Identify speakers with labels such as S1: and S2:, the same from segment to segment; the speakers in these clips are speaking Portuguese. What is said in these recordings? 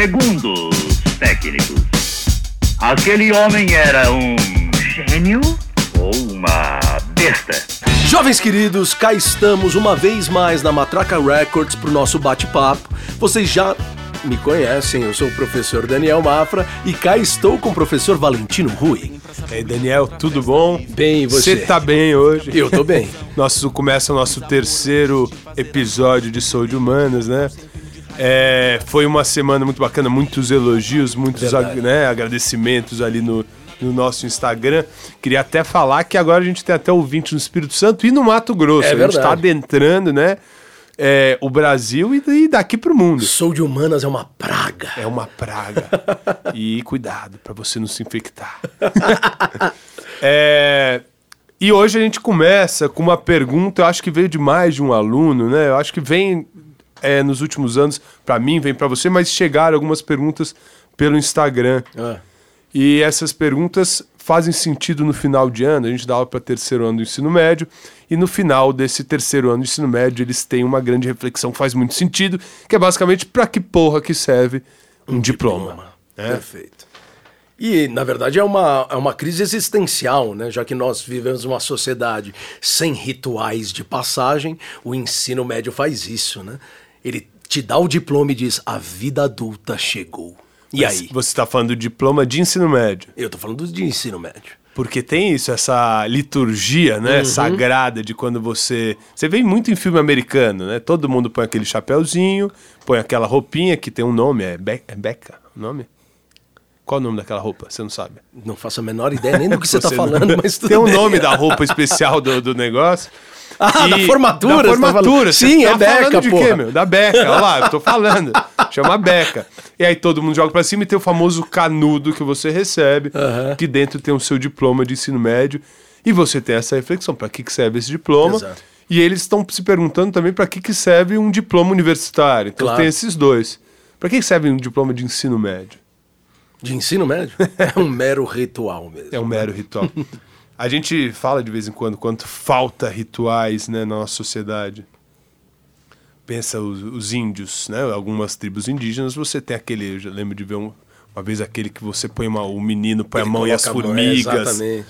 S1: Segundo os técnicos, aquele homem era um gênio ou uma besta?
S2: Jovens queridos, cá estamos uma vez mais na Matraca Records pro nosso bate-papo. Vocês já me conhecem, eu sou o professor Daniel Mafra e cá estou com o professor Valentino Rui.
S3: E aí, Daniel, tudo bom?
S2: Bem, e você?
S3: Você tá bem hoje?
S2: Eu tô bem.
S3: Nosso, começa o nosso terceiro episódio de Sou de Humanas, né? É, foi uma semana muito bacana, muitos elogios, muitos né, agradecimentos ali no, no nosso Instagram. Queria até falar que agora a gente tem até ouvinte no Espírito Santo e no Mato Grosso.
S2: É
S3: a gente tá
S2: verdade.
S3: adentrando, né? é, o Brasil e, e daqui pro mundo.
S2: Sou de humanas é uma praga.
S3: É uma praga. e cuidado para você não se infectar. É, e hoje a gente começa com uma pergunta, eu acho que veio de mais de um aluno, né? Eu acho que vem é, nos últimos anos, para mim, vem para você, mas chegaram algumas perguntas pelo Instagram.
S2: Ah,
S3: E essas perguntas fazem sentido no final de ano. A gente dá aula para terceiro ano do ensino médio. E no final desse terceiro ano do ensino médio, eles têm uma grande reflexão faz muito sentido, que é basicamente para que porra que serve um, diploma. né?
S2: Perfeito. E, na verdade, é uma, é uma crise existencial, né? Já que nós vivemos uma sociedade sem rituais de passagem, o ensino médio faz isso, né? Ele te dá o diploma e diz: a vida adulta chegou. E
S3: Mas
S2: aí?
S3: Você está falando do diploma de ensino médio.
S2: Eu tô falando de ensino médio.
S3: Porque tem isso, essa liturgia,
S2: Uhum.
S3: né, sagrada de quando você. Você vê muito em filme americano, né? Todo mundo põe aquele chapéuzinho, põe aquela roupinha que tem um nome, é, Be é Beca o nome? Qual o nome daquela roupa? Você não sabe?
S2: Não faço a menor ideia nem do que você, tá
S3: não-
S2: falando, mas tudo
S3: Tem um
S2: bem.
S3: nome da roupa especial do, do negócio.
S2: Ah, da formatura,
S3: Da
S2: tá
S3: formatura.
S2: Sim,
S3: tá
S2: é Beca,
S3: falando de
S2: porra.
S3: quê, meu? Da Beca, olha lá, eu tô falando. Chama Beca. E aí todo mundo joga pra cima e tem o famoso canudo que você recebe, que dentro tem o seu diploma de ensino médio. E você tem essa reflexão, pra que que serve esse diploma?
S2: Exato.
S3: E eles estão se perguntando também pra que que serve um diploma universitário. Então
S2: Claro.
S3: tem esses dois. Pra que que serve um diploma de ensino médio?
S2: De ensino médio? É um mero ritual mesmo.
S3: É um mero ritual. A gente fala de vez em quando quanto falta rituais né, na nossa sociedade. Pensa os, os índios, né? Algumas tribos indígenas, você tem aquele. Eu já lembro de ver um- uma vez aquele que você põe uma, o menino põe a
S2: Ele
S3: mão e as
S2: a mão,
S3: formigas.
S2: é, exatamente.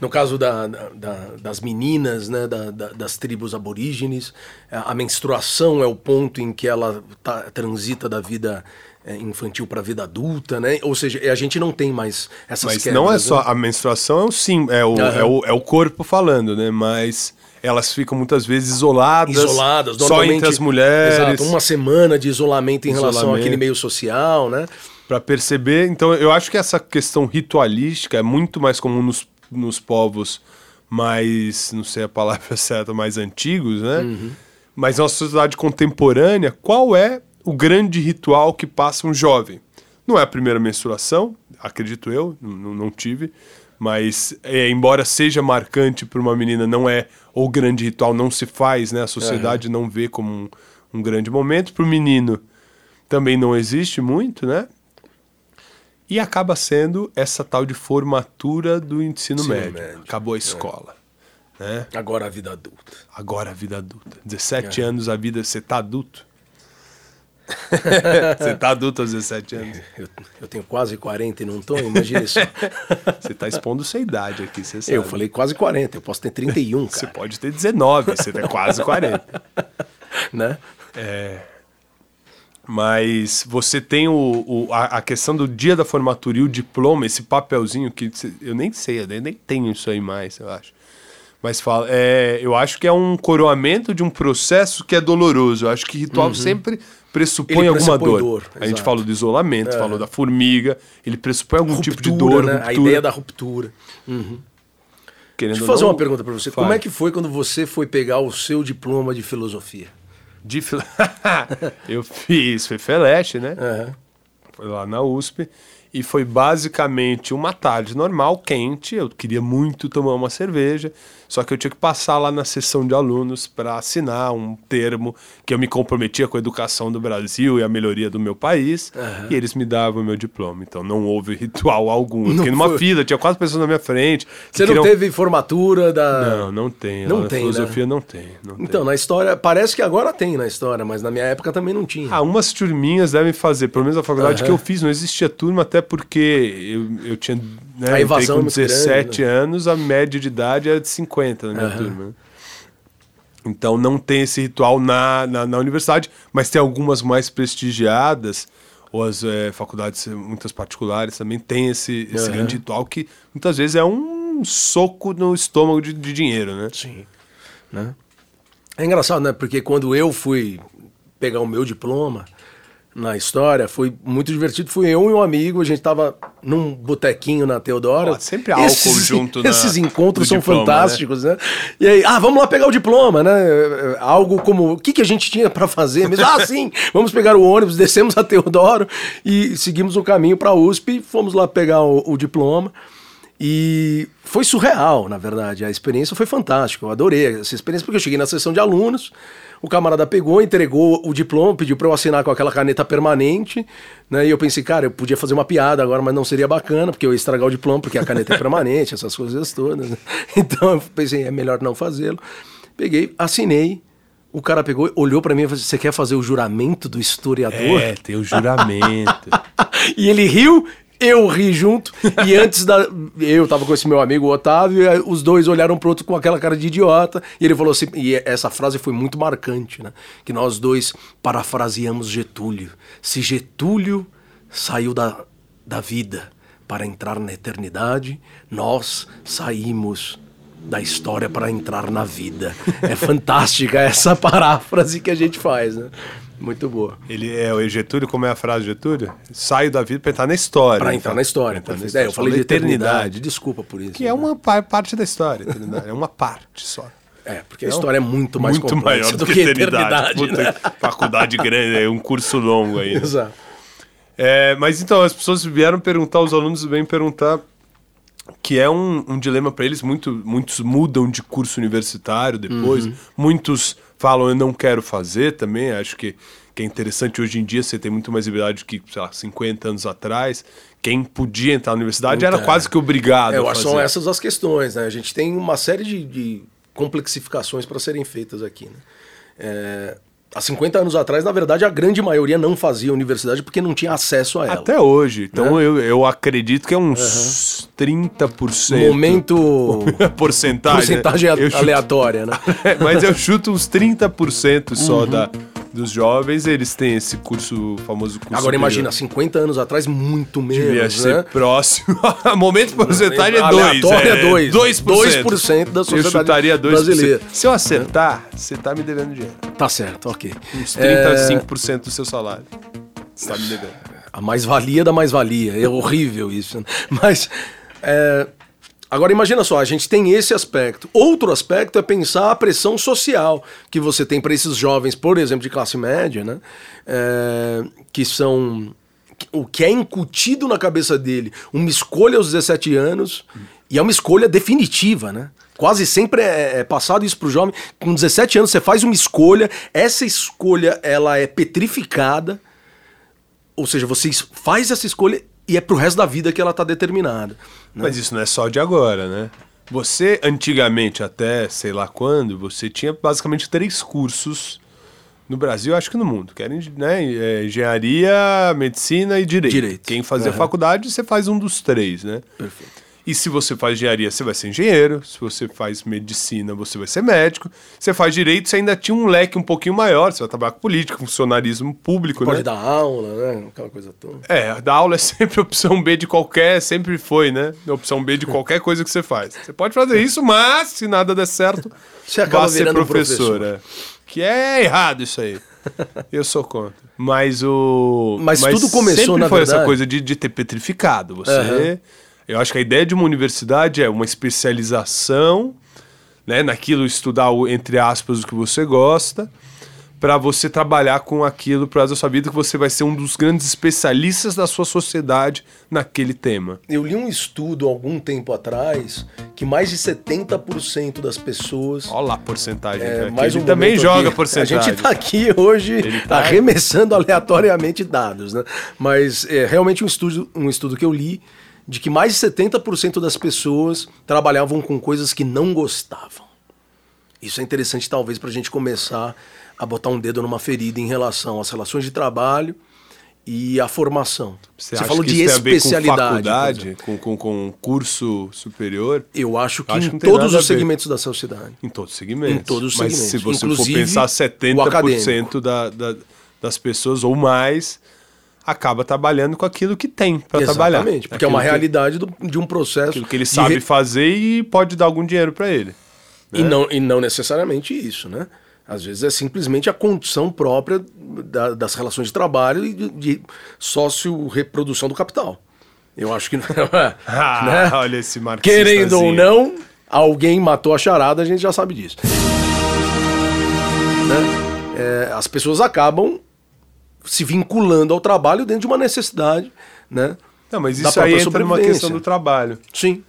S2: No caso da, da- da- das meninas, né, da- da- das tribos aborígenes, a, a menstruação é o ponto em que ela tá- transita da vida infantil para a vida adulta, né? Ou seja, a gente não tem mais essas
S3: Mas
S2: quebras,
S3: não é
S2: né?
S3: só. A menstruação é o sim, é o,
S2: Aham.
S3: é, o, é o corpo falando, né? Mas elas ficam muitas vezes isoladas.
S2: isoladas,
S3: Só entre as mulheres.
S2: Exato, uma semana de isolamento em relação
S3: Isolamento.
S2: àquele meio social, né?
S3: Pra perceber. Então, eu acho que essa questão ritualística é muito mais comum nos, nos povos mais, não sei a palavra certa, mais antigos, né?
S2: Uhum.
S3: Mas na sociedade contemporânea, qual é o grande ritual que passa um jovem? Não é a primeira menstruação, acredito eu, n- n- não tive, mas é, embora seja marcante para uma menina, não é o grande ritual, não se faz, né? A sociedade não vê como um, um grande momento. Para o menino também não existe muito, né? E acaba sendo essa tal de formatura do ensino,
S2: Ensino
S3: médio.
S2: médio.
S3: Acabou a escola. Né?
S2: Agora a vida adulta.
S3: Agora a vida adulta.
S2: É.
S3: 17 anos a vida, você tá adulto? você tá adulto aos 17 anos?
S2: Eu, eu tenho quase 40 e não tô, imagina isso.
S3: Você tá expondo sua idade aqui, você sabe.
S2: Eu falei quase 40, eu posso ter 31,
S3: Você
S2: cara.
S3: pode ter 19, você tá quase 40.
S2: Né?
S3: Mas você tem o, o- a, a questão do dia da formatura e o diploma, esse papelzinho que cê- eu nem sei, eu nem tenho isso aí mais, eu acho. Mas fala, é, eu acho que é um coroamento de um processo que é doloroso. Eu acho que ritual sempre pressupõe
S2: Uhum.
S3: Alguma dor.
S2: dor,
S3: A gente falou do isolamento, falou da formiga, ele pressupõe algum tipo de dor,
S2: né? A
S3: ruptura.
S2: ideia da ruptura.
S3: querendo
S2: Deixa eu fazer
S3: não,
S2: uma pergunta pra você. Como
S3: fale.
S2: é que foi quando você foi pegar o seu diploma de filosofia?
S3: De fila- eu fiz, foi Feleste, né?
S2: Aham.
S3: Foi lá na USP. E foi basicamente uma tarde normal, quente. Eu queria muito tomar uma cerveja. Só que eu tinha que passar lá na sessão de alunos para assinar um termo que eu me comprometia com a educação do Brasil e a melhoria do meu país. E eles me davam o meu diploma. Então não houve ritual algum. Eu fiquei numa
S2: foi.
S3: fila, tinha quatro pessoas na minha frente.
S2: Você não
S3: queriam-
S2: teve formatura da.
S3: Não, não tem.
S2: Não
S3: na
S2: tem,
S3: filosofia não tem. não tem.
S2: Então, na história, parece que agora tem na história, mas na minha época também não tinha.
S3: Ah, umas turminhas devem fazer, pelo menos a faculdade
S2: Aham.
S3: que eu fiz, não existia turma, até porque eu, eu tinha. Né,
S2: A evasão é
S3: com
S2: muito grande,
S3: 17
S2: né?
S3: anos, a média de idade era de 50 na minha
S2: Aham.
S3: turma. né? Então não tem esse ritual na, na, na universidade, mas tem algumas mais prestigiadas, ou as eh, faculdades, eh, muitas particulares, também tem esse, esse
S2: Aham.
S3: grande ritual que muitas vezes é um soco no estômago de, de dinheiro, né?
S2: Sim. Né? É engraçado, né? Porque quando eu fui pegar o meu diploma na história, foi muito divertido. Fui eu e um amigo, a gente tava num botequinho na Teodora.
S3: Sempre álcool junto na-
S2: Esses encontros são
S3: diploma,
S2: fantásticos, né? E aí, ah, vamos lá pegar o diploma, né? Algo como, o que, que a gente tinha para fazer mesmo? ah, sim, vamos pegar o ônibus, descemos a Teodoro e seguimos o caminho para a USP, fomos lá pegar o, o diploma. E foi surreal, na verdade. A experiência foi fantástica. Eu adorei essa experiência porque eu cheguei na sessão de alunos, o camarada pegou, entregou o diploma, pediu para eu assinar com aquela caneta permanente, né? E eu pensei, cara, eu podia fazer uma piada agora, mas não seria bacana, porque eu ia estragar o diploma, porque a caneta é permanente, essas coisas todas. né? Então eu pensei, é melhor não fazê-lo. Peguei, assinei. O cara pegou, olhou para mim e falou: Você quer fazer o juramento do historiador?
S3: É, tem o juramento.
S2: E ele riu, eu ri junto. E antes da. Eu tava com esse meu amigo, Otávio, e os dois olharam pro outro com aquela cara de idiota. E ele falou assim. E essa frase foi muito marcante, né? Que nós dois parafraseamos Getúlio. Se Getúlio saiu da, da vida para entrar na eternidade, nós saímos da história para entrar na vida. É fantástica essa paráfrase que a gente faz, né? Muito boa.
S3: Ele é o Getúlio, como é a frase de Getúlio? Saio da vida para entrar na história. Ele
S2: entrar na história.
S3: Pra entrar na
S2: É,
S3: história.
S2: eu falei de
S3: Falou
S2: eternidade. Desculpa por isso.
S3: Que é uma pa- parte da história, eternidade. É uma parte só.
S2: É, porque a história é muito mais
S3: Muito
S2: complexa
S3: maior
S2: do que, eternidade.
S3: Puta,
S2: né?
S3: Faculdade grande, é um curso longo aí. né?
S2: Exato.
S3: É, mas então, as pessoas vieram perguntar, os alunos vêm perguntar, que é um, um dilema para eles. Muito, muitos mudam de curso universitário depois,
S2: Uhum.
S3: muitos falam eu não quero fazer também. Acho que, que é interessante hoje em dia você tem muito mais liberdade que, sei lá, 50 anos atrás. Quem podia entrar na universidade era
S2: Puta,
S3: quase que obrigado.
S2: É, eu acho que são essas as questões, né? A gente tem uma série de, de complexificações para serem feitas aqui, né? É, há 50 anos atrás, na verdade, a grande maioria não fazia universidade porque não tinha acesso a ela.
S3: Até hoje. Então
S2: Né?
S3: eu, eu acredito que é uns 30%.
S2: Momento.
S3: porcentagem.
S2: porcentagem
S3: chuto-
S2: aleatória, né?
S3: Mas eu chuto uns 30% só
S2: Uhum.
S3: da, dos jovens, eles têm esse curso, famoso curso
S2: Agora
S3: superior.
S2: imagina, 50 anos atrás, muito menos,
S3: Devia ser
S2: né?
S3: próximo. Momento porcentagem é 2.
S2: Aleatório é dois.
S3: 2%.
S2: 2% da
S3: Eu
S2: sociedade
S3: chutaria 2%.
S2: brasileira.
S3: Se eu acertar, você tá me devendo dinheiro.
S2: Tá certo, ok.
S3: Uns
S2: É,
S3: 35% do seu salário. Você tá me devendo.
S2: A mais-valia da mais-valia. É horrível isso. né? Mas. é, Agora imagina só, a gente tem esse aspecto. Outro aspecto é pensar a pressão social que você tem para esses jovens, por exemplo, de classe média, né? É, que são o que é incutido na cabeça dele, uma escolha aos 17 anos, e é uma escolha definitiva, né? Quase sempre é, é passado isso pro jovem. Com 17 anos você faz uma escolha, essa escolha ela é petrificada, ou seja, você faz essa escolha e é pro resto da vida que ela tá determinada. né?
S3: Mas isso não é só de agora, né? Você, antigamente, até sei lá quando, você tinha basicamente três cursos no Brasil, acho que no mundo, que era né, é, engenharia, medicina e direito.
S2: Direito.
S3: Quem fazia
S2: Aham.
S3: faculdade, você faz um dos três, né?
S2: Perfeito.
S3: E se você faz engenharia, você vai ser engenheiro. Se você faz medicina, você vai ser médico. Você faz direito, você ainda tinha um leque um pouquinho maior. Você vai trabalhar com política, funcionarismo público,
S2: Pode
S3: né?
S2: dar aula, né? Aquela coisa toda.
S3: É, dar aula é sempre opção B de qualquer, sempre foi, né? Opção B de qualquer coisa que você faz. Você pode fazer isso, mas se nada der certo,
S2: Você acaba
S3: ser professor. é. Que é errado isso aí. Eu sou contra. Mas o.
S2: Mas tudo começou, na
S3: foi essa coisa de, de ter petrificado. Você.
S2: Aham.
S3: Eu acho que a ideia de uma universidade é uma especialização, né? Naquilo estudar, o, entre aspas, o que você gosta, para você trabalhar com aquilo para da sua vida, que você vai ser um dos grandes especialistas da sua sociedade naquele tema.
S2: Eu li um estudo algum tempo atrás que mais de 70% das pessoas.
S3: Olha lá a porcentagem.
S2: É,
S3: aqui.
S2: mais um
S3: também joga
S2: aqui.
S3: porcentagem.
S2: A gente tá aqui hoje
S3: tá-
S2: arremessando aleatoriamente dados, né? Mas é realmente um estudo, um estudo que eu li de que mais de 70% das pessoas trabalhavam com coisas que não gostavam. Isso é interessante, talvez, para a gente começar a botar um dedo numa ferida em relação às relações de trabalho e à formação.
S3: Você,
S2: Você falou
S3: que
S2: de especialidade.
S3: com faculdade, com, com, com curso superior?
S2: Eu acho que
S3: Acho que
S2: em
S3: tem
S2: todos os segmentos da sociedade.
S3: Em todos os segmentos.
S2: Em todos os
S3: Mas
S2: segmentos,
S3: se você
S2: inclusive
S3: for pensar,
S2: o
S3: 70%
S2: acadêmico.
S3: da, da- das pessoas ou mais acaba trabalhando com aquilo que tem para trabalhar.
S2: Exatamente, porque é uma
S3: Aquilo
S2: realidade do- de um processo.
S3: Aquilo que ele sabe
S2: re-
S3: fazer e pode dar algum dinheiro para ele.
S2: E, não, e não necessariamente isso, né? Às vezes é simplesmente a condição própria da- das relações de trabalho e de, de sócio-reprodução do capital. Eu acho que não é.
S3: Ah,
S2: né?
S3: olha esse marxistazinho.
S2: Querendo ou não, alguém matou a charada, a gente já sabe disso. Né? É, as pessoas acabam se vinculando ao trabalho dentro de uma necessidade, né?
S3: Não, mas isso aí entra numa questão do trabalho.
S2: Sim.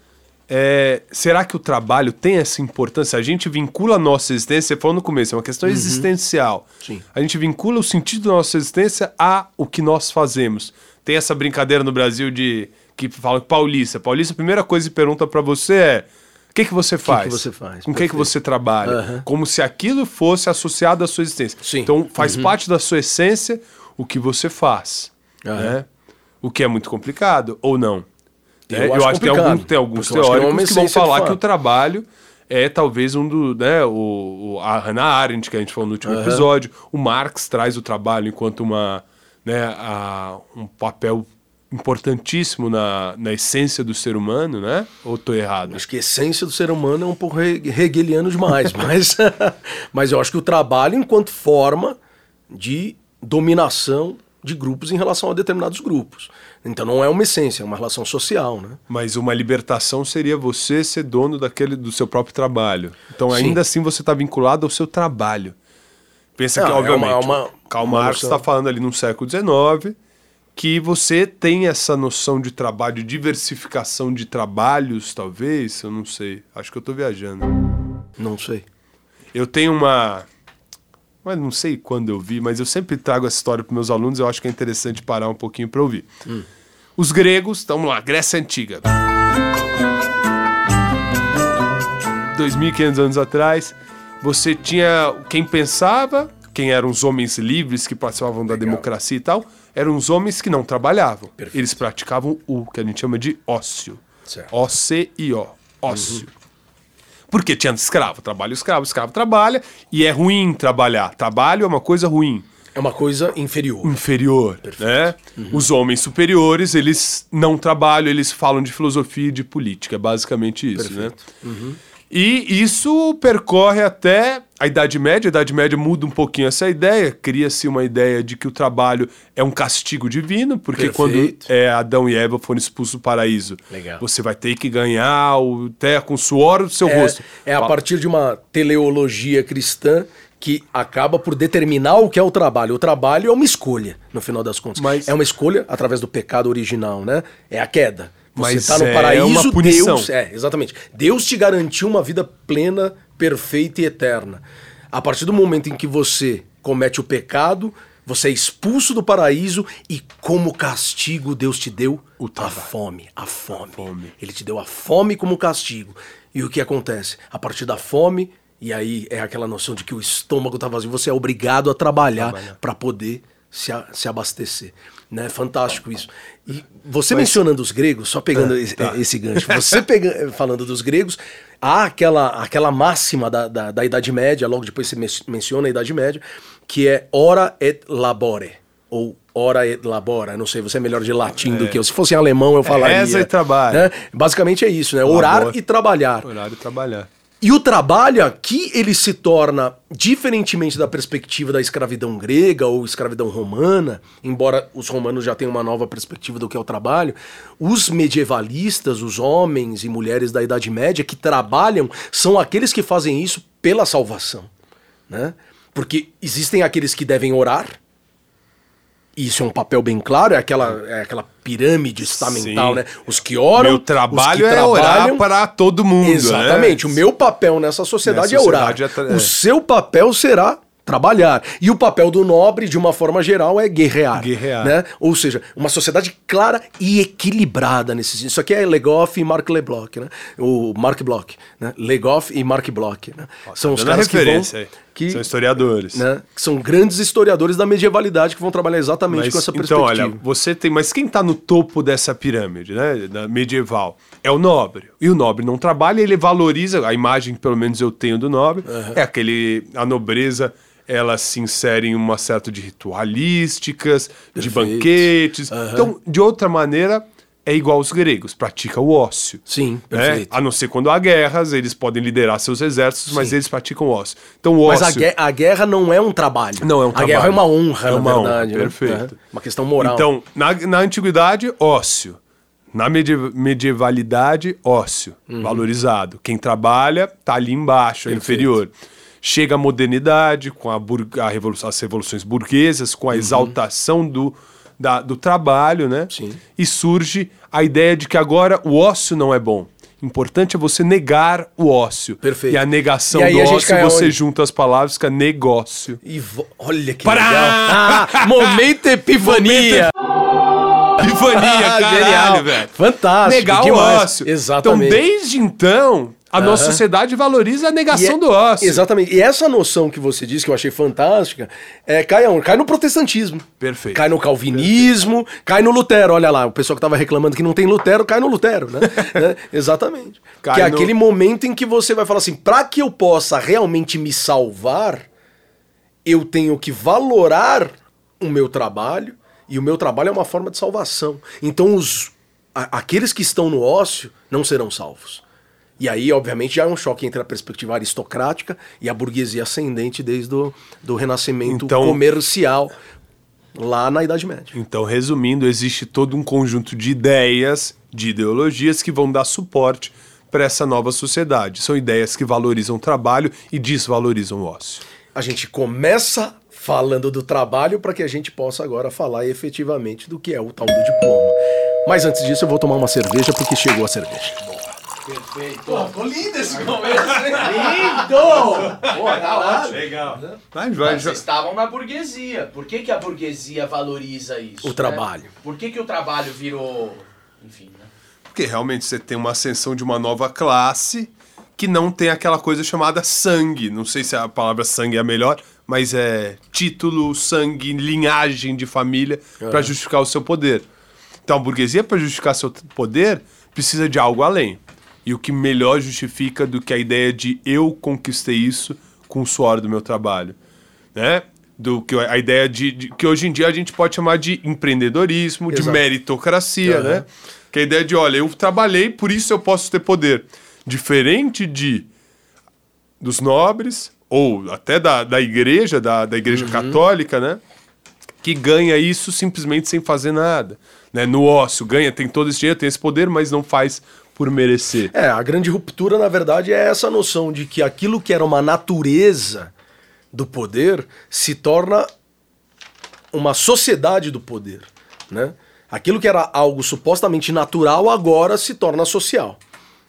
S3: É, será que o trabalho tem essa importância? A gente vincula a nossa existência, você falou no começo, é uma questão existencial.
S2: Sim.
S3: A gente vincula o sentido da nossa existência a o que nós fazemos. Tem essa brincadeira no Brasil de que fala que paulista. Paulista, a primeira coisa que pergunta pra você é: o que, que você faz?
S2: você faz?
S3: Com o que, que você trabalha?
S2: Aham.
S3: Como se aquilo fosse associado à sua existência.
S2: Sim. Uhum.
S3: Então faz parte da sua essência o que você faz.
S2: Aham.
S3: Né? O que é muito complicado, ou não?
S2: Eu
S3: né?
S2: acho
S3: que tem,
S2: complicado,
S3: algum- tem alguns
S2: eu acho é
S3: teóricos que vão falar que o trabalho é talvez um do. Né, o, a Hannah Arendt, que a gente falou no último
S2: Aham.
S3: episódio. O Marx traz o trabalho enquanto uma, né, a- um papel importantíssimo na, na essência do ser humano, né? Ou tô errado?
S2: Acho que a essência do ser humano é um pouco he- hegeliano demais, mas, mas eu acho que o trabalho enquanto forma de dominação de grupos em relação a determinados grupos. Então não é uma essência, é uma relação social, né?
S3: Mas uma libertação seria você ser dono daquele do seu próprio trabalho. Então
S2: Sim.
S3: ainda assim você está vinculado ao seu trabalho. Pensa
S2: Não,
S3: que,
S2: é
S3: obviamente,
S2: uma- uma-
S3: Karl Marx está falando ali no século XIX que você tem essa noção de trabalho, de diversificação de trabalhos, talvez, eu não sei. Acho que eu estou viajando.
S2: Não sei.
S3: Eu tenho uma. Mas não sei quando eu vi, mas eu sempre trago essa história para meus alunos, eu acho que é interessante parar um pouquinho para ouvir. Os gregos, vamos lá, Grécia Antiga. 2.500 anos atrás, você tinha quem pensava, quem eram os homens livres que participavam da democracia e tal, eram os homens que não trabalhavam.
S2: Perfeito.
S3: Eles praticavam o que a gente chama de ócio.
S2: Certo.
S3: O-C-I-O. Ócio. Porque tinha escravo, trabalho escravo, escravo trabalha, e é ruim trabalhar. Trabalho é uma coisa ruim,
S2: É uma coisa inferior.
S3: inferior, né? Os homens superiores, eles não trabalham, eles falam de filosofia e de política, é basicamente isso, né? E isso percorre até a Idade Média. A Idade Média muda um pouquinho essa ideia. Cria-se uma ideia de que o trabalho é um castigo divino, porque
S2: Perfeito.
S3: quando é, Adão e Eva foram expulsos do paraíso,
S2: Legal.
S3: você vai ter que ganhar o terra com o suor do seu
S2: É,
S3: rosto.
S2: é a partir de uma teleologia cristã que acaba por determinar o que é o trabalho. O trabalho é uma escolha, no final das contas.
S3: Mas-
S2: É uma escolha através do pecado original, né? É a queda. Você está no
S3: é
S2: paraíso,
S3: uma punição.
S2: Deus. É, exatamente. Deus te garantiu uma vida plena, perfeita e eterna. A partir do momento em que você comete o pecado, você é expulso do paraíso e, como castigo, Deus te deu
S3: O
S2: a fome. A fome.
S3: fome.
S2: Ele te deu a fome como castigo. E o que acontece? A partir da fome, e aí é aquela noção de que o estômago está vazio, você é obrigado a trabalhar para poder se, a- se abastecer. Né? Fantástico isso. E você mencionando os gregos, só pegando esse, esse gancho, você pega, falando dos gregos, há aquela, aquela máxima da, da, da Idade Média, logo depois você men- menciona a Idade Média, que é ora et labore. Ou ora et labora, não sei, você é melhor de latim do que eu. Se fosse em alemão, eu falaria.
S3: Reza e trabalha.
S2: né? Basicamente é isso, né? Orar
S3: Labor.
S2: e trabalhar.
S3: Horário de trabalhar.
S2: E o trabalho aqui, ele se torna, diferentemente da perspectiva da escravidão grega ou escravidão romana, embora os romanos já tenham uma nova perspectiva do que é o trabalho, os medievalistas, os homens e mulheres da Idade Média que trabalham, são aqueles que fazem isso pela salvação. Né? Porque existem aqueles que devem orar, isso é um papel bem claro, é aquela, é aquela pirâmide estamental,
S3: Sim.
S2: né? Os que oram.
S3: Meu trabalho
S2: os que
S3: é orar para todo mundo.
S2: Exatamente.
S3: Né?
S2: O meu papel nessa sociedade,
S3: Nessa
S2: é orar.
S3: sociedade é tra- é.
S2: O seu papel será trabalhar. E o papel do nobre, de uma forma geral, é guerrear.
S3: Guerrear.
S2: Né? Ou seja, uma sociedade clara e equilibrada nesse sentido. Isso aqui é Legoff e Mark Leblanc, né? O Mark Bloch, né? Legoff e Mark Bloch, né? São os caras que vão...
S3: aí.
S2: Que,
S3: São historiadores.
S2: né? que são grandes historiadores da medievalidade que vão trabalhar exatamente
S3: Mas,
S2: com essa
S3: então,
S2: perspectiva.
S3: olha, você tem. Mas quem está no topo dessa pirâmide, né? Da medieval, é o nobre. E o nobre não trabalha, ele valoriza. A imagem, que pelo menos eu tenho do nobre, é aquele. A nobreza. Ela se insere em uma certa de ritualísticas, de
S2: Perfeito.
S3: banquetes. Então, de outra maneira, é igual aos gregos, pratica o ócio.
S2: Sim,
S3: né?
S2: perfeito.
S3: A não ser quando há guerras, eles podem liderar seus exércitos, mas
S2: Sim.
S3: eles praticam o ócio. Então, o
S2: Mas
S3: ócio.
S2: a, gue- a guerra não é um trabalho.
S3: Não é um
S2: A
S3: trabalho.
S2: guerra é uma honra,
S3: É
S2: na
S3: uma honra,
S2: verdade. né?
S3: perfeito.
S2: É Uma questão moral.
S3: Então, na, na antiguidade, ócio. Na medie- medievalidade, ócio.
S2: Uhum.
S3: Valorizado. Quem trabalha tá ali embaixo, é inferior. Chega a modernidade, com a a as revoluções burguesas, com a exaltação do, da- do trabalho, né?
S2: Sim.
S3: E surge a ideia de que agora o ócio não é bom. Importante é você negar o ócio.
S2: Perfeito.
S3: E a negação
S2: E
S3: do ócio, você
S2: aonde?
S3: junta as palavras, fica negócio.
S2: E vo- olha que
S3: Pará!
S2: legal. Ah, momento epifania.
S3: Epifania, caralho, velho.
S2: Fantástico.
S3: Negar o ócio.
S2: Exatamente.
S3: Então, desde então, a nossa
S2: Aham.
S3: sociedade valoriza a negação
S2: é-
S3: do ócio.
S2: Exatamente. E essa noção que você disse, que eu achei fantástica, é, cai? Cai no protestantismo.
S3: Perfeito.
S2: Cai no calvinismo, cai no Lutero. Olha lá, o pessoal que tava reclamando que não tem Lutero, cai no Lutero, né? Né? Exatamente.
S3: Cai
S2: que é
S3: no-
S2: aquele momento em que você vai falar assim, para que eu possa realmente me salvar, eu tenho que valorar o meu trabalho, e o meu trabalho é uma forma de salvação. Então, os, a- aqueles que estão no ócio não serão salvos. E aí, obviamente, já é um choque entre a perspectiva aristocrática e a burguesia ascendente desde o do renascimento
S3: Então-
S2: comercial lá na Idade Média.
S3: Então, resumindo, existe todo um conjunto de ideias, de ideologias que vão dar suporte para essa nova sociedade. São ideias que valorizam o trabalho e desvalorizam o ócio.
S2: A gente começa falando do trabalho para que a gente possa agora falar efetivamente do que é o tal do diploma. Mas antes disso, eu vou tomar uma cerveja porque chegou a cerveja.
S4: Perfeito.
S2: Pô, ficou lindo esse momento.
S4: Lindo! Pô, tá ótimo.
S3: Legal. Vai,
S4: Mas vocês estavam na burguesia. Por que, que a burguesia valoriza isso?
S2: O
S4: né?
S2: trabalho.
S4: Por que, que o trabalho virou. Enfim, né?
S3: Porque realmente você tem uma ascensão de uma nova classe que não tem aquela coisa chamada sangue. Não sei se a palavra sangue é a melhor, mas é título, sangue, linhagem de família para justificar o seu poder. Então a burguesia, para justificar seu poder, precisa de algo além. E o que melhor justifica do que a ideia de eu conquistei isso com o suor do meu trabalho, né? Do que a ideia de, de- que hoje em dia a gente pode chamar de empreendedorismo, de
S2: Exato.
S3: meritocracia,
S2: Aham.
S3: né? Que é a ideia de, olha, eu trabalhei, por isso eu posso ter poder. Diferente de dos nobres, ou até da, da igreja, da, da igreja
S2: Uhum.
S3: católica, né? Que ganha isso simplesmente sem fazer nada. Né? No ócio, ganha, tem todo esse dinheiro, tem esse poder, mas não faz por merecer.
S2: É, a grande ruptura, na verdade, é essa noção de que aquilo que era uma natureza do poder se torna uma sociedade do poder, né? Aquilo que era algo supostamente natural agora se torna social,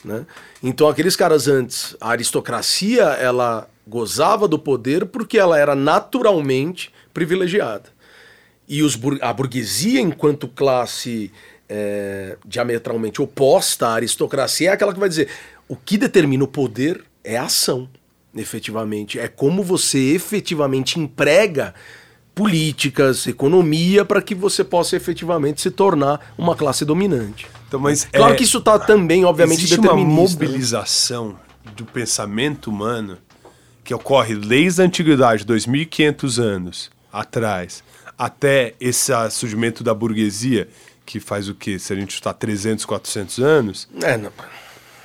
S2: né? Então aqueles caras antes, a aristocracia, ela gozava do poder porque ela era naturalmente privilegiada. E os a burguesia, enquanto classe é, diametralmente oposta à aristocracia, é aquela que vai dizer: o que determina o poder é a ação, efetivamente. É como você efetivamente emprega políticas, economia, para que você possa efetivamente se tornar uma classe dominante.
S3: Então, mas
S2: Claro
S3: é-
S2: que isso está também, obviamente,
S3: Existe uma
S2: né?
S3: mobilização do pensamento humano que ocorre desde a antiguidade, 2.500 anos atrás, até esse surgimento da burguesia, que faz o quê? Se a gente está 300, 400 anos,
S2: É, não.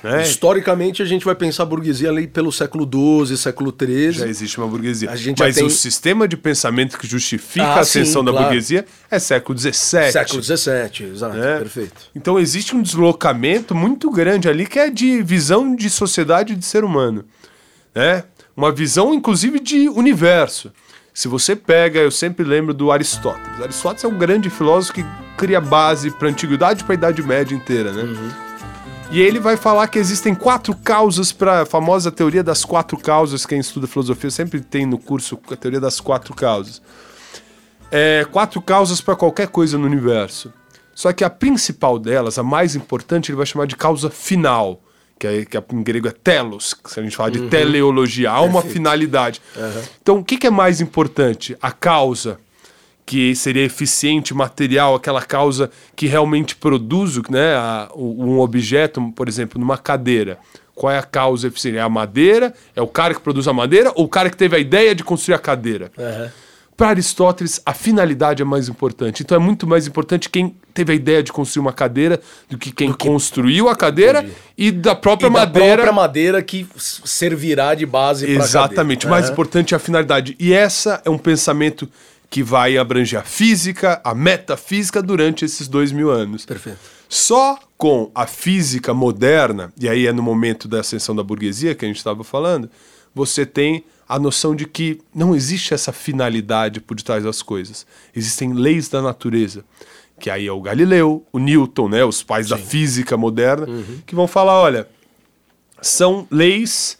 S3: né?
S2: Historicamente, a gente vai pensar a burguesia ali pelo século XII, século XIII.
S3: já existe uma burguesia. Mas
S2: tem-
S3: o sistema de pensamento que justifica
S2: Ah,
S3: a ascensão
S2: sim,
S3: da
S2: claro.
S3: burguesia é século XVII.
S2: Século XVII, exato,
S3: né?
S2: perfeito.
S3: Então existe um deslocamento muito grande ali que é de visão de sociedade e de ser humano. Né? uma visão, inclusive, de universo. Se você pega, eu sempre lembro do Aristóteles. Aristóteles é um grande filósofo que cria base para a antiguidade e para a Idade Média inteira, né? E ele vai falar que existem quatro causas para a famosa teoria das quatro causas. Quem estuda filosofia sempre tem no curso a teoria das quatro causas. É, quatro causas para qualquer coisa no universo. Só que a principal delas, a mais importante, ele vai chamar de causa final, que, é, que é, em grego é telos, que se a gente fala de teleologia, há uma finalidade. Então, o que, que é mais importante? A causa que seria eficiente, material, aquela causa que realmente produz né, a- um objeto, por exemplo, numa cadeira. Qual é a causa eficiente? É a madeira? É o cara que produz a madeira? Ou o cara que teve a ideia de construir a cadeira? Para Aristóteles, a finalidade é mais importante. Então é muito mais importante quem teve a ideia de construir uma cadeira do que quem construiu a cadeira e da própria
S2: E da
S3: madeira.
S2: própria madeira que servirá de base para
S3: Exatamente. O mais importante é a finalidade. E essa é um pensamento que vai abranger a física, a metafísica durante esses dois mil anos.
S2: Perfeito.
S3: Só com a física moderna, e aí é no momento da ascensão da burguesia que a gente estava falando, você tem a noção de que não existe essa finalidade por detrás das coisas. Existem leis da natureza. Que aí é o Galileu, o Newton, né, os pais da física moderna, que vão falar, olha, são leis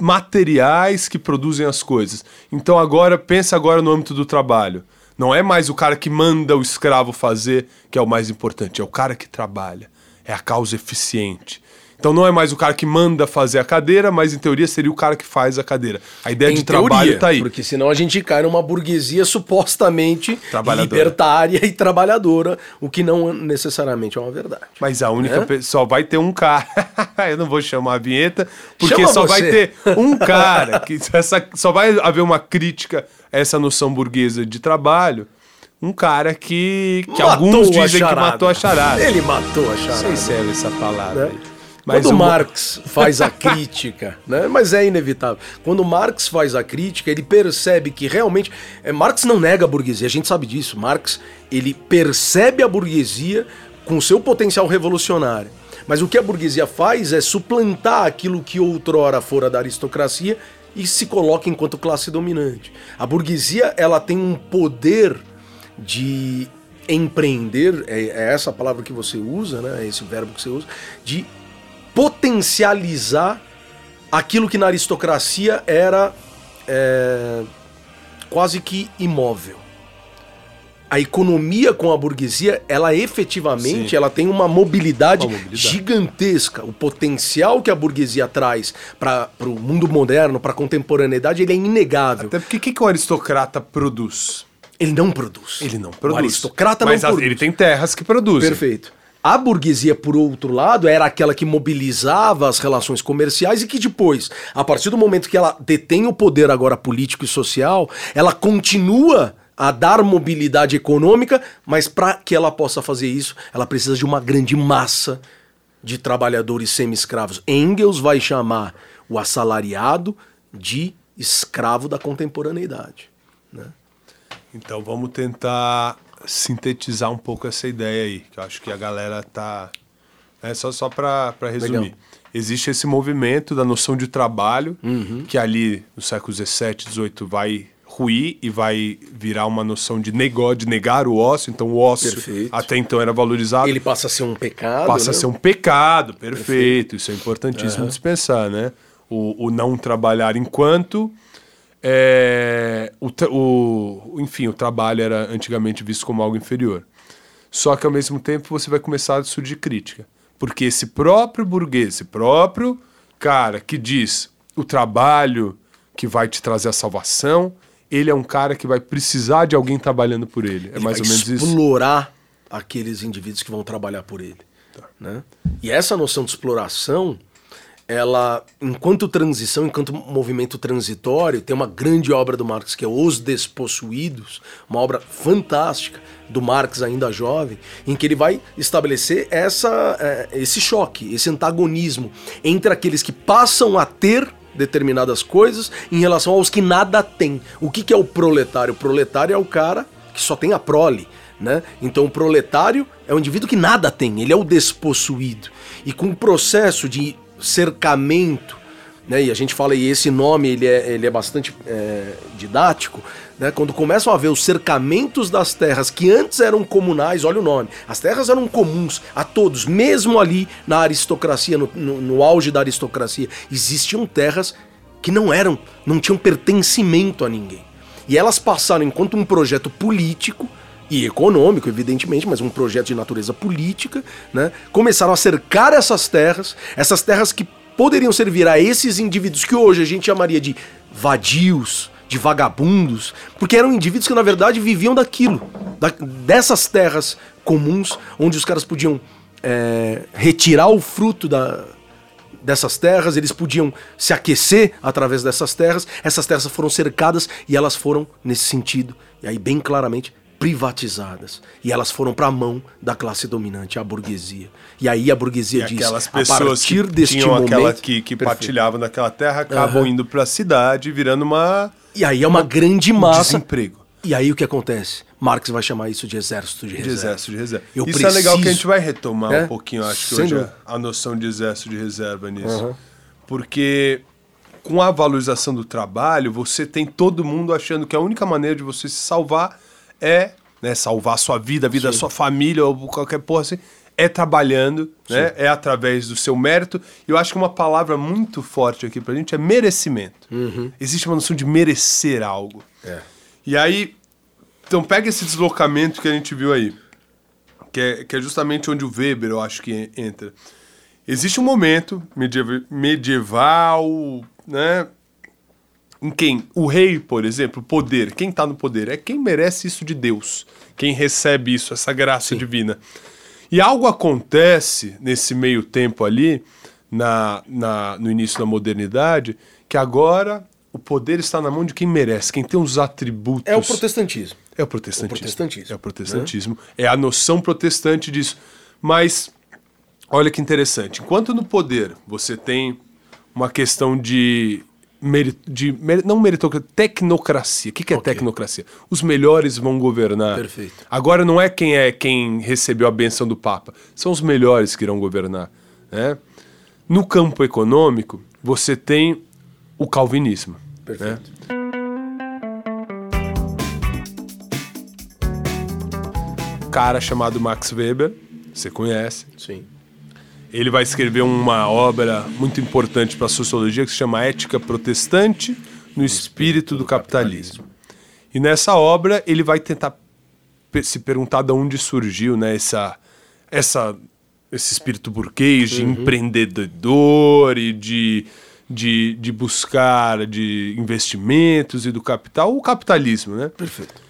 S3: materiais que produzem as coisas. Então agora pensa agora no âmbito do trabalho. Não é mais o cara que manda o escravo fazer que é o mais importante, é o cara que trabalha. É a causa eficiente. Então não é mais o cara que manda fazer a cadeira, mas em teoria seria o cara que faz a cadeira. A ideia
S2: Em
S3: de
S2: teoria,
S3: trabalho tá aí.
S2: Porque senão a gente cai numa burguesia supostamente libertária e trabalhadora, o que não necessariamente é uma verdade.
S3: Mas a única
S2: Né?
S3: só vai ter um cara. Eu não vou chamar a vinheta, porque
S2: Chama
S3: só
S2: você.
S3: vai ter um cara que essa, só vai haver uma crítica a essa noção burguesa de trabalho. Um cara que, que
S2: Matou
S3: alguns dizem que matou a charada.
S2: Ele matou a
S3: Não
S2: charada.
S3: sei se é essa palavra.
S2: né?
S3: Mas
S2: Quando
S3: vou-
S2: Marx faz a crítica, né? mas é inevitável. Quando Marx faz a crítica, ele percebe que realmente. é, Marx não nega a burguesia, a gente sabe disso. Marx ele percebe a burguesia com seu potencial revolucionário. Mas o que a burguesia faz é suplantar aquilo que outrora fora da aristocracia e se coloca enquanto classe dominante. A burguesia ela tem um poder de empreender, é, é essa palavra que você usa, né? Esse verbo que você usa, de potencializar aquilo que na aristocracia era é, quase que imóvel. A economia com a burguesia, ela efetivamente,
S3: Sim.
S2: ela tem uma mobilidade,
S3: Uma mobilidade.
S2: gigantesca. O potencial que a burguesia traz para o mundo moderno, para a contemporaneidade, ele é inegável.
S3: Até porque o que, que o aristocrata produz?
S2: Ele não produz.
S3: Ele não produz.
S2: O aristocrata
S3: Mas
S2: não produz.
S3: ele tem terras que produzem.
S2: Perfeito. A burguesia, por outro lado, era aquela que mobilizava as relações comerciais e que depois, a partir do momento que ela detém o poder agora político e social, ela continua a dar mobilidade econômica, mas para que ela possa fazer isso, ela precisa de uma grande massa de trabalhadores semi-escravos. Engels vai chamar o assalariado de escravo da contemporaneidade. né?
S3: Então vamos tentar sintetizar um pouco essa ideia aí, que eu acho que a galera tá. É só, só para resumir.
S2: Legal.
S3: Existe esse movimento da noção de trabalho,
S2: Uhum.
S3: que ali no século XVII, XVIII vai ruir e vai virar uma noção de, negó, de negar o ócio. Então o ócio
S2: Perfeito.
S3: até então era valorizado.
S2: Ele passa a ser um pecado.
S3: passa a
S2: né?
S3: ser um pecado, perfeito. Isso é importantíssimo de se pensar, né? O, o não trabalhar enquanto. É, o, o- enfim, o trabalho era antigamente visto como algo inferior. Só que ao mesmo tempo você vai começar a surgir crítica. Porque esse próprio burguês, esse próprio cara que diz o trabalho que vai te trazer a salvação, ele é um cara que vai precisar de alguém trabalhando por ele. É
S2: Ele
S3: mais ou menos isso.
S2: explorar aqueles indivíduos que vão trabalhar por ele. Né? E essa noção de exploração, ela, enquanto transição, enquanto movimento transitório, tem uma grande obra do Marx que é Os Despossuídos, uma obra fantástica do Marx ainda jovem, em que ele vai estabelecer essa, eh, esse choque, esse antagonismo entre aqueles que passam a ter determinadas coisas em relação aos que nada têm. O que, que é o proletário? O proletário é o cara que só tem a prole. Né? Então o proletário é um indivíduo que nada tem, ele é o despossuído. E com o processo de cercamento né, e a gente fala, e esse nome ele é, ele é bastante é, didático, né, quando começam a ver os cercamentos das terras que antes eram comunais, olha o nome, as terras eram comuns a todos, mesmo ali na aristocracia, no, no, no auge da aristocracia, existiam terras que não eram, não tinham pertencimento a ninguém. E elas passaram enquanto um projeto político e econômico, evidentemente, mas um projeto de natureza política, né? Começaram a cercar essas terras, essas terras que poderiam servir a esses indivíduos que hoje a gente chamaria de vadios, de vagabundos, porque eram indivíduos que na verdade viviam daquilo, da, dessas terras comuns, onde os caras podiam é, retirar o fruto da, dessas terras, eles podiam se aquecer através dessas terras. Essas terras foram cercadas e elas foram, nesse sentido, e aí bem claramente, privatizadas. E elas foram para a mão da classe dominante, a burguesia. E aí a burguesia
S3: E
S2: diz,
S3: aquelas
S2: a
S3: pessoas
S2: partir
S3: que
S2: deste
S3: tinham
S2: momento...
S3: aquela que, que
S2: Perfeito.
S3: partilhavam daquela terra acabam
S2: Aham.
S3: indo pra cidade, virando uma
S2: E aí é uma grande
S3: um
S2: massa.
S3: desemprego.
S2: E aí o que acontece? Marx vai chamar isso de exército de
S3: De
S2: reserva.
S3: exército de reserva.
S2: Eu
S3: Isso é legal que a
S2: preciso-
S3: gente vai retomar
S2: É?
S3: um pouquinho, acho que
S2: Sem
S3: hoje,
S2: dúvida.
S3: a noção de exército de reserva nisso.
S2: Aham.
S3: Porque com a valorização do trabalho, você tem todo mundo achando que a única maneira de você se salvar é né, salvar a sua vida, a vida da sua família ou qualquer porra assim, é trabalhando, né? É através do seu mérito. E eu acho que uma palavra muito forte aqui pra gente é merecimento. Existe uma noção de merecer algo.
S2: É.
S3: E aí, então pega esse deslocamento que a gente viu aí, que é, que é justamente onde o Weber, eu acho que entra. Existe um momento medieval, medieval né? Em quem o rei, por exemplo, o poder, quem está no poder é quem merece isso de Deus, quem recebe isso, essa graça divina. E algo acontece nesse meio tempo ali, na, na, no início da modernidade, que agora o poder está na mão de quem merece, quem tem os atributos.
S2: É o protestantismo.
S3: É o protestantismo.
S2: O protestantismo,
S3: É o protestantismo. É a noção protestante disso. Mas, olha que interessante. Enquanto no poder você tem uma questão de. De meri- não meritocracia, tecnocracia. O que, que é tecnocracia? Os melhores vão governar.
S2: Perfeito.
S3: Agora não é quem é quem recebeu a benção do Papa, são os melhores que irão governar. Né? No campo econômico, você tem o calvinismo.
S2: Perfeito.
S3: Né? Cara chamado Max Weber, você conhece.
S2: Sim.
S3: Ele vai escrever uma obra muito importante para a sociologia que se chama Ética Protestante no Espírito do Capitalismo. E nessa obra ele vai tentar se perguntar de onde surgiu né, essa, essa, esse espírito burguês de empreendedor e de, de, de buscar de investimentos e do capital, o capitalismo, né?
S2: Perfeito.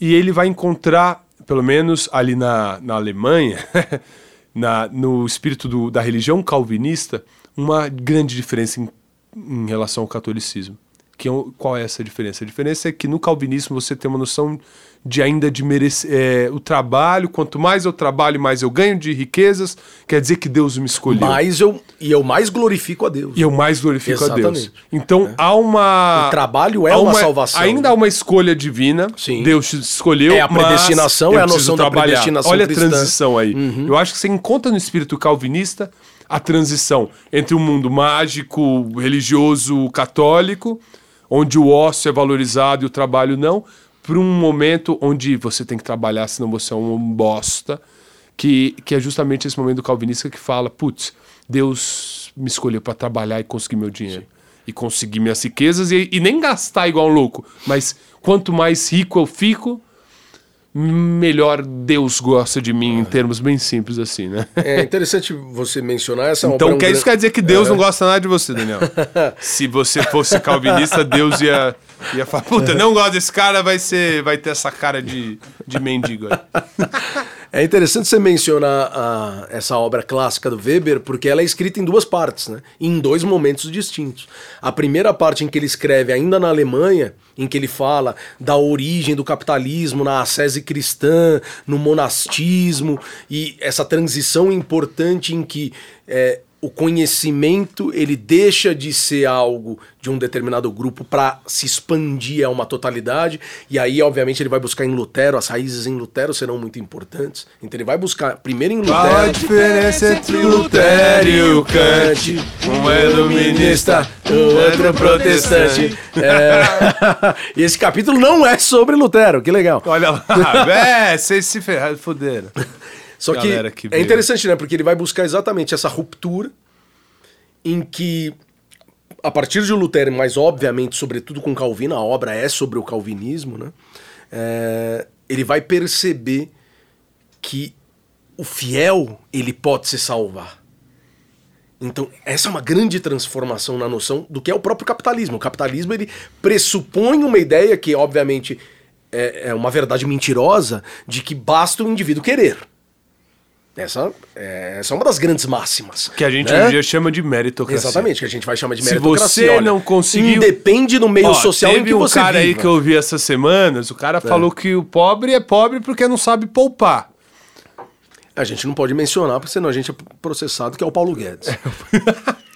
S3: E ele vai encontrar, pelo menos ali na, na Alemanha, na, no espírito do- da religião calvinista, uma grande diferença em, em relação ao catolicismo. Que é qual é essa diferença? A diferença é que no calvinismo você tem uma noção de ainda de merecer é, o trabalho. Quanto mais eu trabalho, mais eu ganho de riquezas. Quer dizer que Deus me escolheu.
S2: Mas eu, e eu mais glorifico a Deus.
S3: E eu mais glorifico a Deus.
S2: Exatamente.
S3: Então há uma.
S2: O trabalho é
S3: há
S2: uma salvação.
S3: Ainda há uma escolha divina.
S2: Sim.
S3: Deus te escolheu.
S2: É a predestinação, é a noção da
S3: trabalhar.
S2: predestinação
S3: Olha
S2: cristã. Uhum.
S3: a transição aí. Eu acho que você encontra no espírito calvinista a transição entre o mundo mágico, religioso, católico, onde o ócio é valorizado e o trabalho não, para um momento onde você tem que trabalhar, senão você é um bosta que, que é justamente esse momento do calvinista que fala, putz, Deus me escolheu para trabalhar e conseguir meu dinheiro. E conseguir minhas riquezas e, e nem gastar igual um louco. Mas quanto mais rico eu fico, melhor Deus gosta de mim, em termos bem simples assim, né?
S2: É interessante você mencionar essa
S3: Então,
S2: obra,
S3: quer,
S2: um
S3: isso quer dizer que Deus não gosta nada de você, Daniel. Se você fosse calvinista, Deus ia, ia falar, puta, não gosto desse cara, vai, ser, vai ter essa cara de, de mendigo aí.
S2: É interessante você mencionar a- essa obra clássica do Weber, porque ela é escrita em duas partes, né? em dois momentos distintos. A primeira parte em que ele escreve ainda na Alemanha, em que ele fala da origem do capitalismo na ascese cristã, no monastismo, e essa transição importante em que é, o conhecimento ele deixa de ser algo de um determinado grupo para se expandir a uma totalidade e aí obviamente ele vai buscar em Lutero as raízes em Lutero serão muito importantes. Então ele vai buscar primeiro em
S3: Qual a
S2: Lutero
S3: diferença entre Lutero e o Kant? Um é iluminista,
S2: o outro protestante. É, e esse capítulo não é sobre Lutero que legal.
S3: Olha lá, é, vocês se ferraram, fuderam.
S2: Só que,
S3: Galera que
S2: é interessante, né? Porque ele vai buscar exatamente essa ruptura em que, a partir de Lutero, mas obviamente, sobretudo com Calvino, a obra é sobre o calvinismo, né? É, ele vai perceber que o fiel, ele pode se salvar. Então, essa é uma grande transformação na noção do que é o próprio capitalismo. O capitalismo, ele pressupõe uma ideia que, obviamente, é, é uma verdade mentirosa de que basta o indivíduo querer. Essa, é, essa é uma das grandes máximas.
S3: Que a gente
S2: né?
S3: hoje em dia chama de meritocracia.
S2: Exatamente, que a gente vai chamar de
S3: Se
S2: meritocracia.
S3: você
S2: olha.
S3: não conseguiu-
S2: Independe do meio
S3: Ó,
S2: social em
S3: teve
S2: que
S3: um
S2: você
S3: cara aí
S2: viva.
S3: que eu vi essas semanas, o cara falou que o pobre é pobre porque não sabe poupar.
S2: A gente não pode mencionar, porque senão a gente é processado, que é o Paulo Guedes.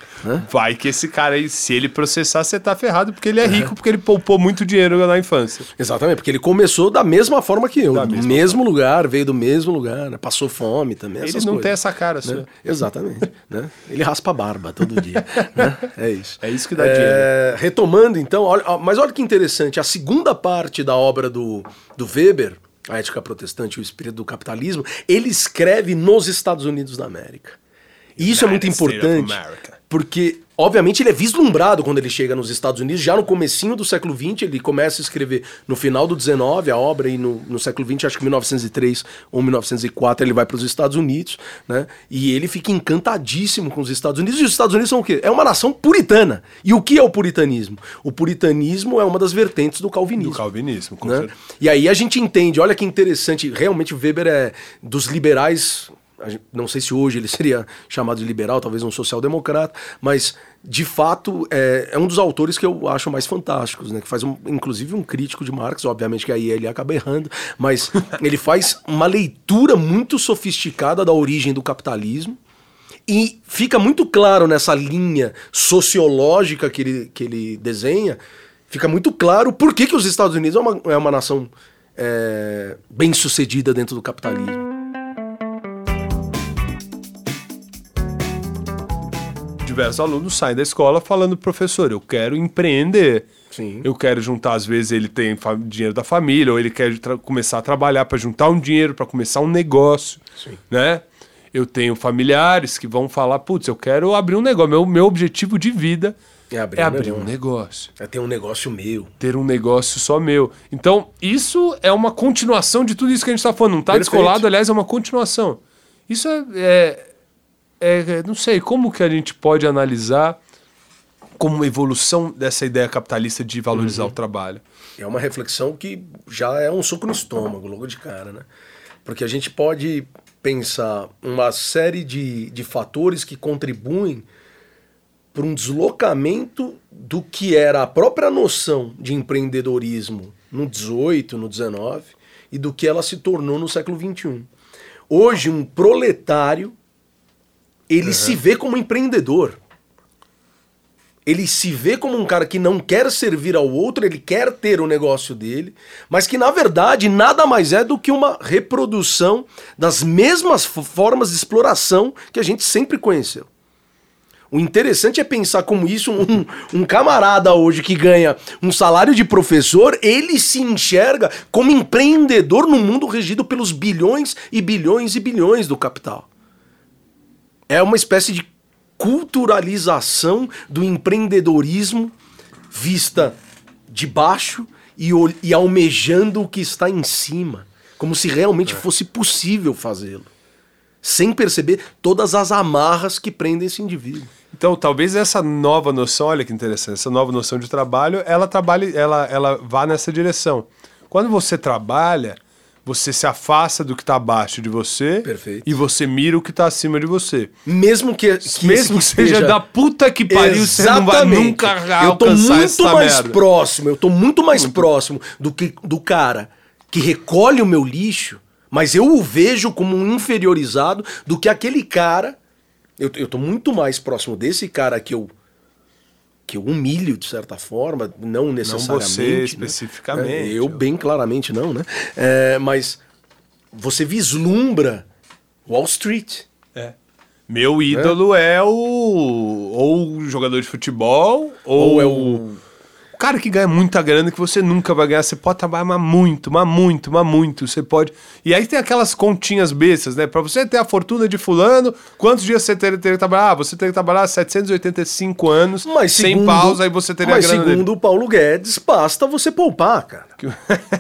S3: Vai que esse cara aí, se ele processar, você tá ferrado porque ele é rico, porque ele poupou muito dinheiro na infância.
S2: Exatamente, porque ele começou da mesma forma que eu.
S3: Da
S2: do
S3: mesma
S2: mesmo lugar, veio do mesmo lugar, né? passou fome também.
S3: Ele não
S2: coisas,
S3: tem essa cara
S2: né?
S3: sua.
S2: Exatamente. né? Ele raspa a barba todo dia. né? É isso.
S3: É isso que dá
S2: É, Retomando, então, olha, mas olha que interessante, a segunda parte da obra do, do Weber, A Ética Protestante e o Espírito do Capitalismo, ele escreve nos Estados Unidos da América. E isso é muito
S3: United States of
S2: importante. Porque, obviamente, ele é vislumbrado quando ele chega nos Estados Unidos, já no comecinho do século XX, ele começa a escrever no final do XIX, a obra, e no, no século XX, acho que 1903 ou 1904, ele vai para os Estados Unidos, né? E ele fica encantadíssimo com os Estados Unidos. E os Estados Unidos são o quê? É uma nação puritana. E o que é o puritanismo? O puritanismo é uma das vertentes do calvinismo
S3: Do calvinismo, com
S2: né?
S3: certeza.
S2: E aí a gente entende, olha que interessante, realmente o Weber é dos liberais, não sei se hoje ele seria chamado de liberal, talvez um social-democrata, mas de fato é, é um dos autores que eu acho mais fantásticos, né? Que faz um- inclusive um crítico de Marx, obviamente que aí ele acaba errando, mas ele faz uma leitura muito sofisticada da origem do capitalismo. E fica muito claro nessa linha sociológica que ele, que ele desenha, fica muito claro por que, que os Estados Unidos é uma, é uma nação é, bem sucedida dentro do capitalismo.
S3: Diversos alunos saem da escola falando, professor, eu quero empreender.
S2: Sim.
S3: Eu quero juntar, às vezes ele tem dinheiro da família, ou ele quer começar a trabalhar para juntar um dinheiro, para começar um negócio,
S2: Sim.
S3: né? Eu tenho familiares que vão falar, putz, eu quero abrir um negócio. Meu, meu objetivo de vida
S2: É abrir
S3: é
S2: um
S3: abrir um
S2: negócio. É ter um negócio meu.
S3: Ter um negócio só meu. Então, isso é uma continuação de tudo isso que a gente está falando. Não está descolado, aliás, é uma continuação. Isso é, é, é- Não sei, como que a gente pode analisar como uma evolução dessa ideia capitalista de valorizar o trabalho?
S2: É uma reflexão que já é um soco no estômago, logo de cara, né? Porque a gente pode pensar uma série de, de fatores que contribuem para um deslocamento do que era a própria noção de empreendedorismo no 18, no 19 e do que ela se tornou no século 21. Hoje, um proletário ele se vê como empreendedor. Ele se vê como um cara que não quer servir ao outro, ele quer ter o negócio dele, mas que na verdade nada mais é do que uma reprodução das mesmas formas de exploração que a gente sempre conheceu. O interessante é pensar como isso, um, um camarada hoje que ganha um salário de professor, ele se enxerga como empreendedor no mundo regido pelos bilhões e bilhões e bilhões do capital. É uma espécie de culturalização do empreendedorismo vista de baixo e, e almejando o que está em cima, como se realmente fosse possível fazê-lo, sem perceber todas as amarras que prendem esse indivíduo.
S3: Então, talvez essa nova noção, olha que interessante, essa nova noção de trabalho, ela trabalhe, ela, ela vá nessa direção. Quando você trabalha, você se afasta do que está abaixo de você
S2: Perfeito.
S3: e você mira o que está acima de você.
S2: Mesmo que, que
S3: Mesmo que seja da puta que pariu, você não vai
S2: Exatamente.
S3: nunca
S2: Eu tô muito mais
S3: merda.
S2: próximo, eu tô muito mais próximo do que do cara que recolhe o meu lixo, mas eu o vejo como um inferiorizado do que aquele cara Eu, eu tô muito mais próximo desse cara que eu que eu humilho de certa forma, não necessariamente.
S3: você
S2: né?
S3: especificamente.
S2: É, eu bem claramente não, né? É, mas você vislumbra Wall Street.
S3: É. Meu ídolo é, o. Ou o jogador de futebol, ou,
S2: Ou é o
S3: cara que ganha muita grana que você nunca vai ganhar. Você pode trabalhar mas muito, mas muito, mas muito. Você pode. E aí tem aquelas continhas bestas, né? Pra você ter a fortuna de fulano, quantos dias você teria, teria que trabalhar? Ah, você teria que trabalhar 785 anos,
S2: Mas
S3: sem
S2: segundo,
S3: pausa, aí você teria
S2: Mas
S3: a grana
S2: segundo
S3: dele.
S2: o Paulo Guedes, basta você poupar, cara.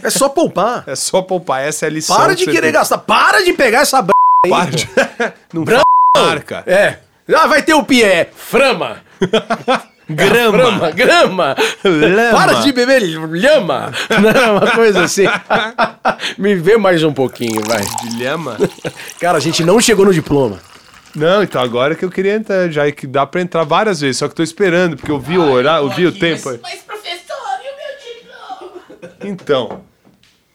S2: É só poupar.
S3: É só poupar, essa é a lição.
S2: Para de
S3: você
S2: querer
S3: tem.
S2: gastar. Para de pegar essa b... aí.
S3: Para de... Não
S2: Brão!
S3: marca.
S2: É. Ah, vai ter o Pierre. Frama.
S3: Grama.
S2: Frama, grama.
S3: Lama.
S2: Para de beber lhama. Não, uma coisa assim. Me vê mais um pouquinho, vai.
S3: De lhama.
S2: Cara, a gente não chegou no diploma.
S3: Não, então agora que eu queria entrar, já que dá pra entrar várias vezes, só que tô esperando, porque eu vi o horário, eu vi o tempo.
S4: Mas, mas professor, e o meu diploma?
S3: Então,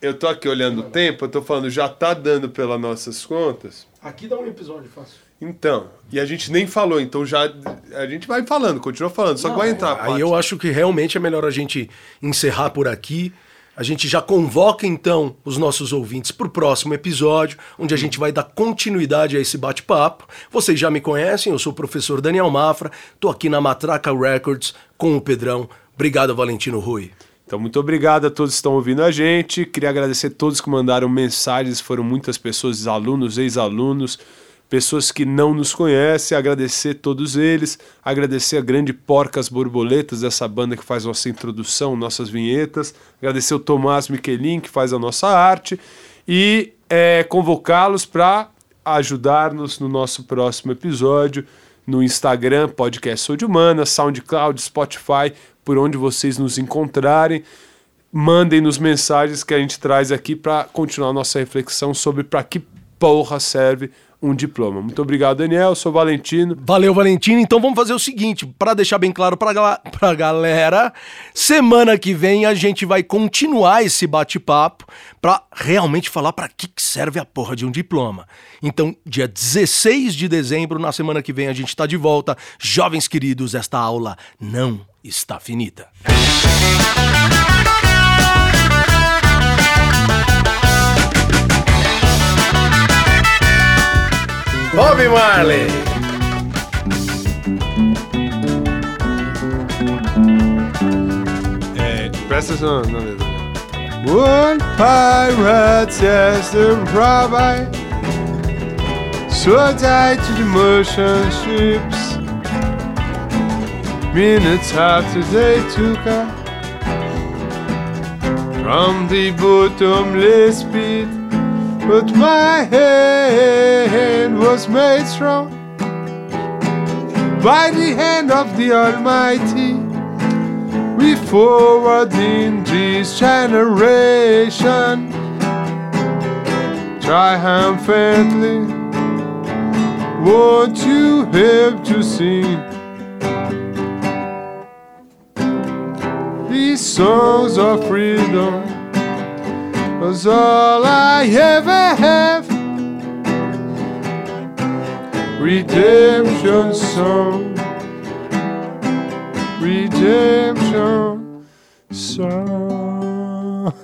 S3: eu tô aqui olhando o tempo, eu tô falando, já tá dando pelas nossas contas.
S2: Aqui dá um episódio fácil.
S3: Então, e a gente nem falou, então já a gente vai falando, continua falando, só que vai entrar.
S2: Aí eu acho que realmente é melhor a gente encerrar por aqui. A gente já convoca então os nossos ouvintes para o próximo episódio, onde a gente vai dar continuidade a esse bate-papo. Vocês já me conhecem, eu sou o professor Daniel Mafra, tô aqui na Matraca Records com o Pedrão. Obrigado, Valentino Rui.
S3: Então, muito obrigado a todos que estão ouvindo a gente. Queria agradecer a todos que mandaram mensagens, foram muitas pessoas, alunos, ex-alunos, pessoas que não nos conhecem, agradecer todos eles, agradecer a grande Porcas Borboletas, essa banda que faz nossa introdução, nossas vinhetas, agradecer o Tomás Miquelin, que faz a nossa arte, e é, convocá-los para ajudar-nos no nosso próximo episódio, no Instagram, Podcast Sou de Humana, SoundCloud, Spotify, por onde vocês nos encontrarem. Mandem nos mensagens que a gente traz aqui para continuar nossa reflexão sobre para que porra serve um diploma. Muito obrigado, Daniel. Sou Valentino.
S2: Valeu, Valentino. Então vamos fazer o seguinte, para deixar bem claro gala- pra galera, semana que vem a gente vai continuar esse bate-papo pra realmente falar pra que que serve a porra de um diploma. Então, dia 16 de dezembro, na semana que vem a gente tá de volta. Jovens queridos, esta aula não está finita. Bob Marley!
S3: É, presta atenção na letra. One pirate yes and rabbi So tied to the motion ships Minutes after they took her From the bottomless pit But my hand was made strong By the hand of the Almighty we forward in this generation triumphantly. Won't you help to sing these songs of freedom? Was all I ever have. Redemption song redemption song.